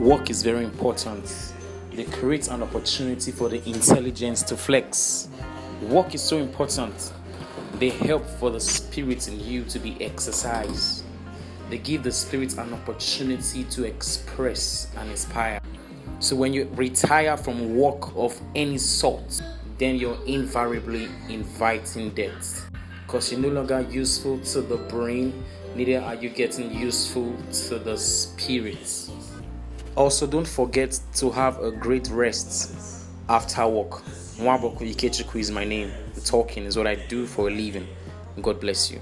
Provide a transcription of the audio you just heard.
Work is very important. They create an opportunity for the intelligence to flex. Work is so important. They help for the spirit in you to be exercised. They give the spirit an opportunity to express and inspire. So when you retire from work of any sort, then you're invariably inviting death because you're no longer useful to the brain, neither are you getting useful to the spirit. Also, don't forget to have a great rest after work. Mwaboku Ikechukwu is my name. Talking is what I do for a living. God bless you.